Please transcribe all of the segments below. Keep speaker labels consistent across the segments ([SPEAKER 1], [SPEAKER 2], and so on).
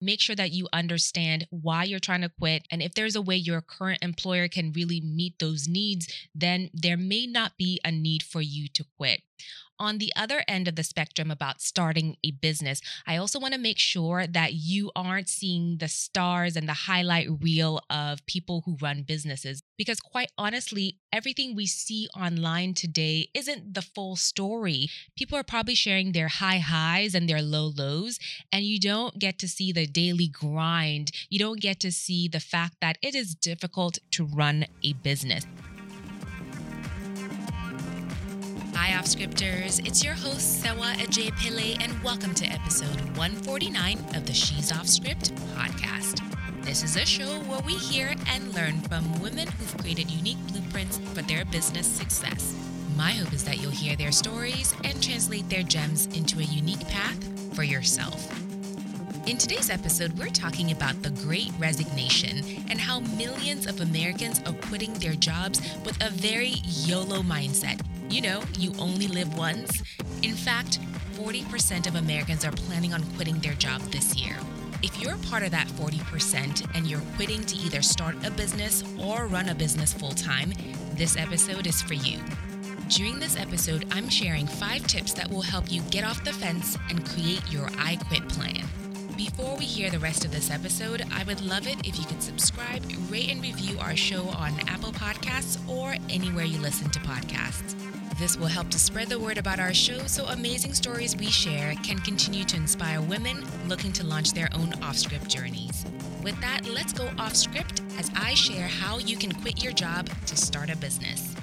[SPEAKER 1] Make sure that you understand why you're trying to quit. And if there's a way your current employer can really meet those needs, then there may not be a need for you to quit on the other end of the spectrum about starting a business, I also want to make sure that you aren't seeing the stars and the highlight reel of people who run businesses. Because, quite honestly, everything we see online today isn't the full story. People are probably sharing their high highs and their low lows, and you don't get to see the daily grind. You don't get to see the fact that it is difficult to run a business. Hi, Offscripters. It's your host, Sewa Ajay Pillay, and welcome to episode 149 of the She's Off Script podcast. This is a show where we hear and learn from women who've created unique blueprints for their business success. My hope is that you'll hear their stories and translate their gems into a unique path for yourself. In today's episode, we're talking about the great resignation and how millions of Americans are quitting their jobs with a very YOLO mindset you know, you only live once. In fact, 40% of Americans are planning on quitting their job this year. If you're part of that 40% and you're quitting to either start a business or run a business full time, this episode is for you. During this episode, I'm sharing five tips that will help you get off the fence and create your I Quit plan. Before we hear the rest of this episode, I would love it if you could subscribe, rate, and review our show on Apple Podcasts or anywhere you listen to podcasts. This will help to spread the word about our show so amazing stories we share can continue to inspire women looking to launch their own off script journeys. With that, let's go off script as I share how you can quit your job to start a business.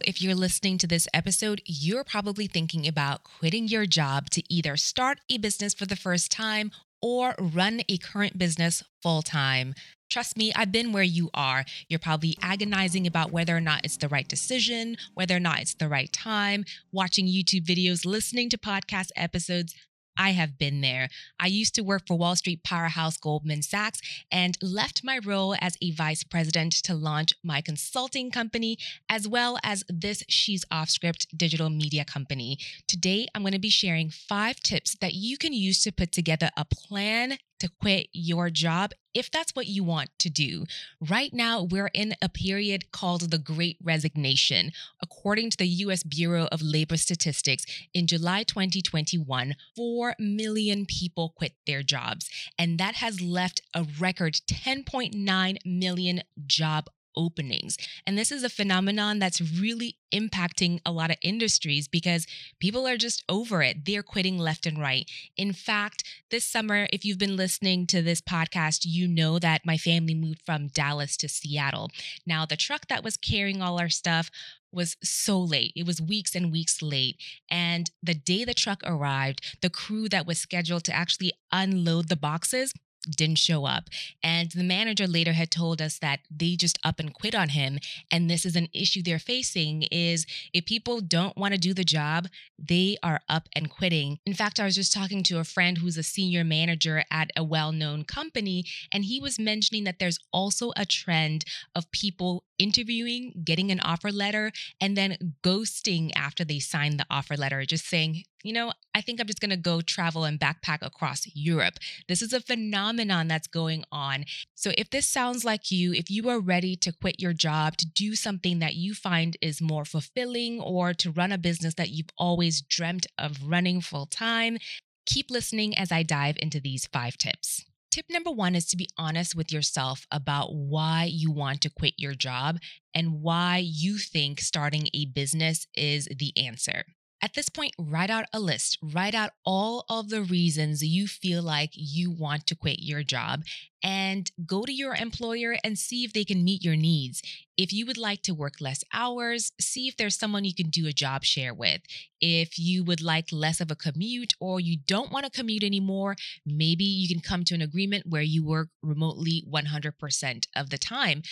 [SPEAKER 1] If you're listening to this episode, you're probably thinking about quitting your job to either start a business for the first time or run a current business full time. Trust me, I've been where you are. You're probably agonizing about whether or not it's the right decision, whether or not it's the right time, watching YouTube videos, listening to podcast episodes. I have been there. I used to work for Wall Street powerhouse Goldman Sachs and left my role as a vice president to launch my consulting company, as well as this She's Off Script digital media company. Today, I'm going to be sharing five tips that you can use to put together a plan to quit your job if that's what you want to do. Right now, we're in a period called the Great Resignation. According to the US Bureau of Labor Statistics, in July 2021, 4 million people quit their jobs, and that has left a record 10.9 million job openings. And this is a phenomenon that's really impacting a lot of industries because people are just over it. They're quitting left and right. In fact, this summer, if you've been listening to this podcast, you know that my family moved from Dallas to Seattle. Now, the truck that was carrying all our stuff was so late. It was weeks and weeks late. And the day the truck arrived, the crew that was scheduled to actually unload the boxes didn't show up. And the manager later had told us that they just up and quit on him. And this is an issue they're facing is if people don't want to do the job, they are up and quitting. In fact, I was just talking to a friend who's a senior manager at a well-known company, and he was mentioning that there's also a trend of people interviewing, getting an offer letter, and then ghosting after they sign the offer letter, just saying, you know, I think I'm just going to go travel and backpack across Europe. This is a phenomenon that's going on. So if this sounds like you, if you are ready to quit your job, to do something that you find is more fulfilling, or to run a business that you've always dreamt of running full time, keep listening as I dive into these five tips. Tip number one is to be honest with yourself about why you want to quit your job and why you think starting a business is the answer. At this point, write out a list. Write out all of the reasons you feel like you want to quit your job and go to your employer and see if they can meet your needs. If you would like to work less hours, see if there's someone you can do a job share with. If you would like less of a commute or you don't want to commute anymore, maybe you can come to an agreement where you work remotely 100% of the time.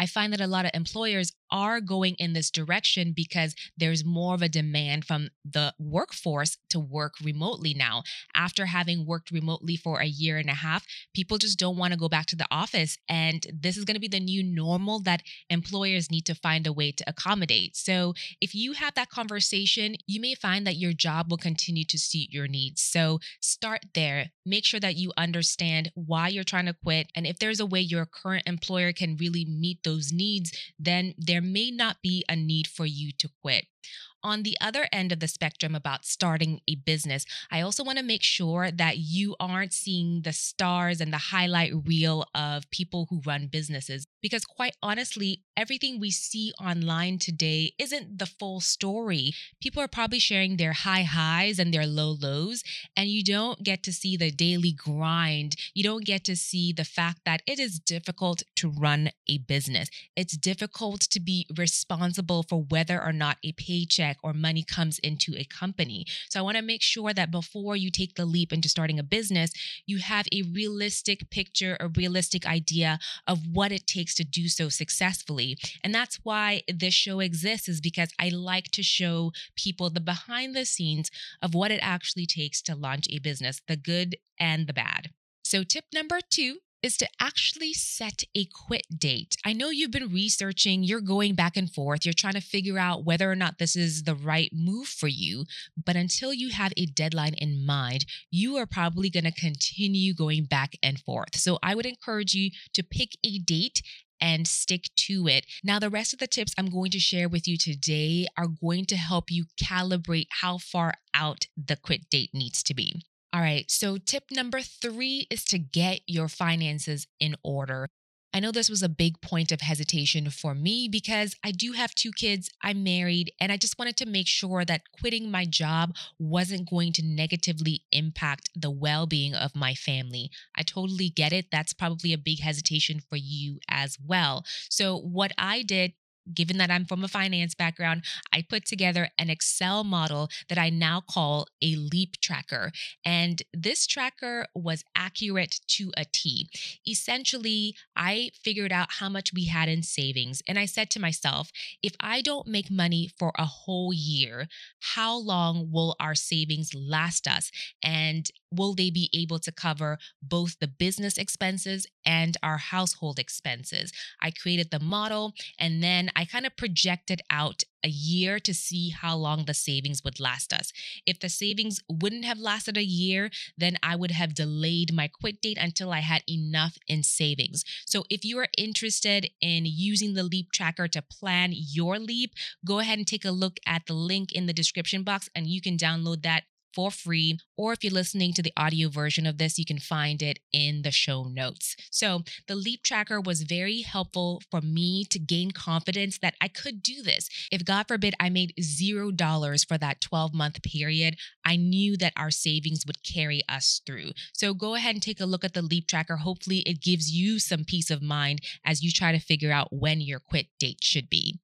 [SPEAKER 1] I find that a lot of employers are going in this direction because there's more of a demand from the workforce to work remotely now. After having worked remotely for a year and a half, people just don't want to go back to the office. And this is going to be the new normal that employers need to find a way to accommodate. So if you have that conversation, you may find that your job will continue to suit your needs. So start there. Make sure that you understand why you're trying to quit. And if there's a way your current employer can really meet those needs, then there may not be a need for you to quit on the other end of the spectrum about starting a business, I also want to make sure that you aren't seeing the stars and the highlight reel of people who run businesses. Because quite honestly, everything we see online today isn't the full story. People are probably sharing their high highs and their low lows, and you don't get to see the daily grind. You don't get to see the fact that it is difficult to run a business. It's difficult to be responsible for whether or not a paycheck or money comes into a company. So I want to make sure that before you take the leap into starting a business, you have a realistic picture, a realistic idea of what it takes to do so successfully. And that's why this show exists is because I like to show people the behind the scenes of what it actually takes to launch a business, the good and the bad. So tip number 2 is to actually set a quit date. I know you've been researching, you're going back and forth, you're trying to figure out whether or not this is the right move for you. But until you have a deadline in mind, you are probably going to continue going back and forth. So I would encourage you to pick a date and stick to it. Now, the rest of the tips I'm going to share with you today are going to help you calibrate how far out the quit date needs to be. All right, so tip number three is to get your finances in order. I know this was a big point of hesitation for me because I do have two kids, I'm married, and I just wanted to make sure that quitting my job wasn't going to negatively impact the well being of my family. I totally get it. That's probably a big hesitation for you as well. So, what I did given that I'm from a finance background, I put together an Excel model that I now call a leap tracker. And this tracker was accurate to a T. Essentially, I figured out how much we had in savings. And I said to myself, if I don't make money for a whole year, how long will our savings last us? And will they be able to cover both the business expenses and our household expenses? I created the model and then I kind of projected out a year to see how long the savings would last us. If the savings wouldn't have lasted a year, then I would have delayed my quit date until I had enough in savings. So if you are interested in using the Leap Tracker to plan your leap, go ahead and take a look at the link in the description box and you can download that for free. Or if you're listening to the audio version of this, you can find it in the show notes. So the Leap Tracker was very helpful for me to gain confidence that I could do this. If God forbid I made zero dollars for that 12 month period, I knew that our savings would carry us through. So go ahead and take a look at the Leap Tracker. Hopefully, it gives you some peace of mind as you try to figure out when your quit date should be.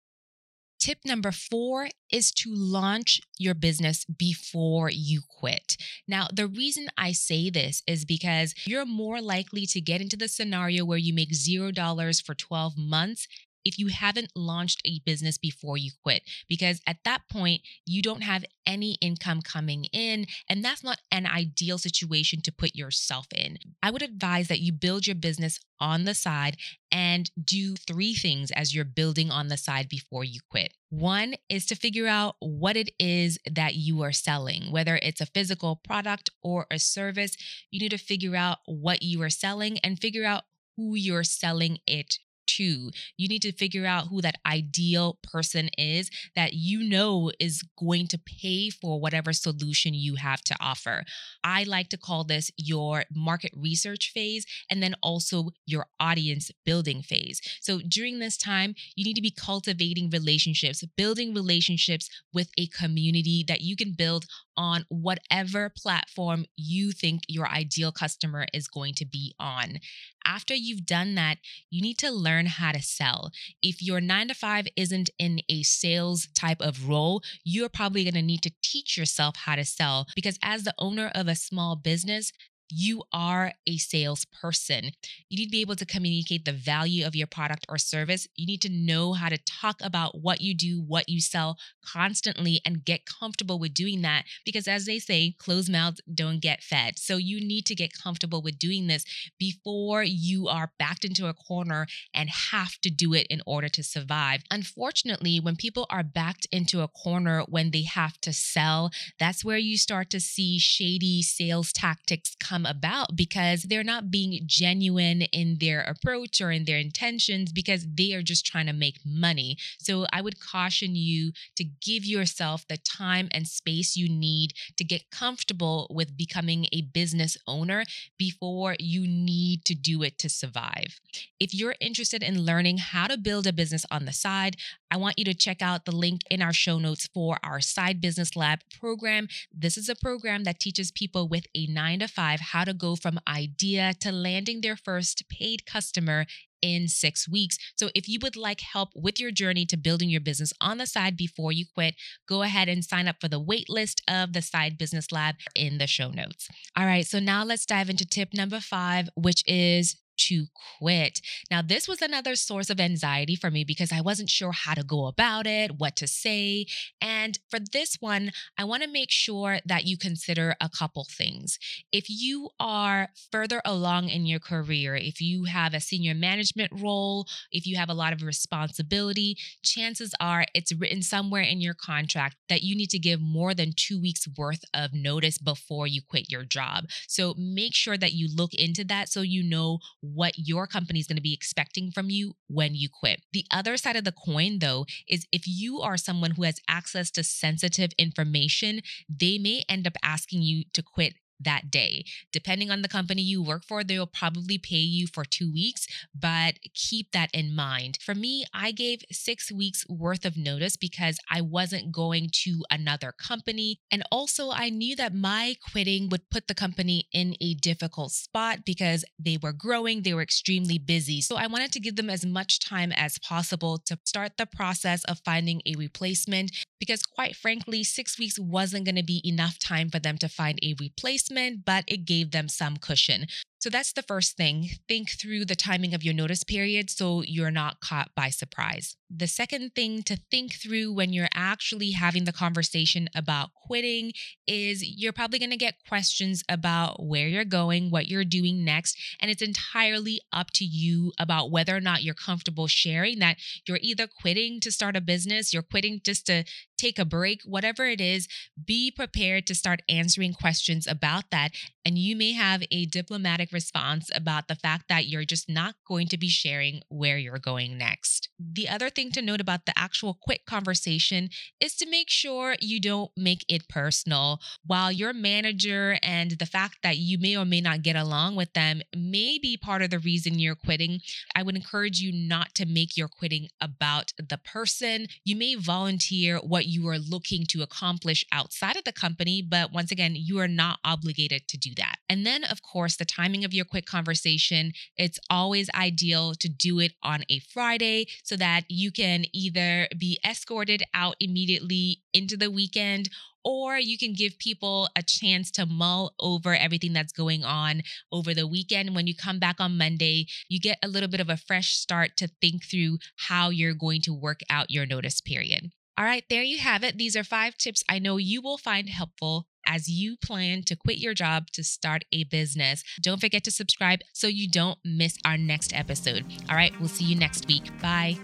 [SPEAKER 1] Tip number four is to launch your business before you quit. Now, the reason I say this is because you're more likely to get into the scenario where you make $0 for 12 months if you haven't launched a business before you quit, because at that point, you don't have any income coming in. And that's not an ideal situation to put yourself in. I would advise that you build your business on the side and do three things as you're building on the side before you quit. One is to figure out what it is that you are selling, whether it's a physical product or a service. You need to figure out what you are selling and figure out who you're selling it to. You need to figure out who that ideal person is that you know is going to pay for whatever solution you have to offer. I like to call this your market research phase and then also your audience building phase. So during this time, you need to be cultivating relationships, building relationships with a community that you can build on whatever platform you think your ideal customer is going to be on. After you've done that, you need to learn how to sell. If your nine to five isn't in a sales type of role, you're probably going to need to teach yourself how to sell because as the owner of a small business, you are a salesperson. You need to be able to communicate the value of your product or service. You need to know how to talk about what you do, what you sell constantly, and get comfortable with doing that. Because as they say, closed mouths don't get fed. So you need to get comfortable with doing this before you are backed into a corner and have to do it in order to survive. Unfortunately, when people are backed into a corner when they have to sell, that's where you start to see shady sales tactics come about because they're not being genuine in their approach or in their intentions because they are just trying to make money. So I would caution you to give yourself the time and space you need to get comfortable with becoming a business owner before you need to do it to survive. If you're interested in learning how to build a business on the side, I want you to check out the link in our show notes for our Side Business Lab program. This is a program that teaches people with a nine to five how to go from idea to landing their first paid customer in six weeks. So, if you would like help with your journey to building your business on the side before you quit, go ahead and sign up for the waitlist of the Side Business Lab in the show notes. All right, so now let's dive into tip number five, which is to quit. Now, this was another source of anxiety for me because I wasn't sure how to go about it, what to say. And for this one, I want to make sure that you consider a couple things. If you are further along in your career, if you have a senior management role, if you have a lot of responsibility, chances are it's written somewhere in your contract that you need to give more than two weeks worth of notice before you quit your job. So make sure that you look into that so you know what your company is going to be expecting from you when you quit. The other side of the coin, though, is if you are someone who has access to sensitive information, they may end up asking you to quit that day. Depending on the company you work for, they will probably pay you for two weeks, but keep that in mind. For me, I gave six weeks worth of notice because I wasn't going to another company. And also, I knew that my quitting would put the company in a difficult spot because they were growing, they were extremely busy. So I wanted to give them as much time as possible to start the process of finding a replacement because, quite frankly, six weeks wasn't going to be enough time for them to find a replacement but it gave them some cushion. So that's the first thing. Think through the timing of your notice period so you're not caught by surprise. The second thing to think through when you're actually having the conversation about quitting is you're probably going to get questions about where you're going, what you're doing next, and it's entirely up to you about whether or not you're comfortable sharing that you're either quitting to start a business, you're quitting just to take a break, whatever it is, be prepared to start answering questions about that. And you may have a diplomatic response about the fact that you're just not going to be sharing where you're going next. The other thing to note about the actual quick conversation is to make sure you don't make it personal. While your manager and the fact that you may or may not get along with them may be part of the reason you're quitting, I would encourage you not to make your quitting about the person. You may volunteer what you are looking to accomplish outside of the company, but once again, you are not obligated to do that. And then, of course, the timing of your quick conversation, it's always ideal to do it on a Friday so that you can either be escorted out immediately into the weekend or you can give people a chance to mull over everything that's going on over the weekend. When you come back on Monday, you get a little bit of a fresh start to think through how you're going to work out your notice period. All right, there you have it. These are five tips I know you will find helpful as you plan to quit your job to start a business. Don't forget to subscribe so you don't miss our next episode. All right, we'll see you next week. Bye.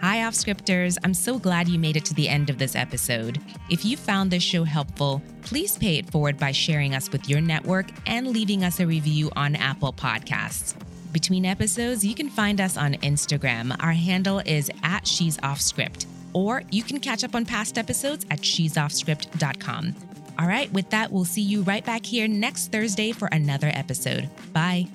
[SPEAKER 1] Hi, off scripters. I'm so glad you made it to the end of this episode. If you found this show helpful, please pay it forward by sharing us with your network and leaving us a review on Apple Podcasts. Between episodes, you can find us on Instagram. Our handle is at She's Off Script or you can catch up on past episodes at she'soffscript.com. All right, with that, we'll see you right back here next Thursday for another episode. Bye.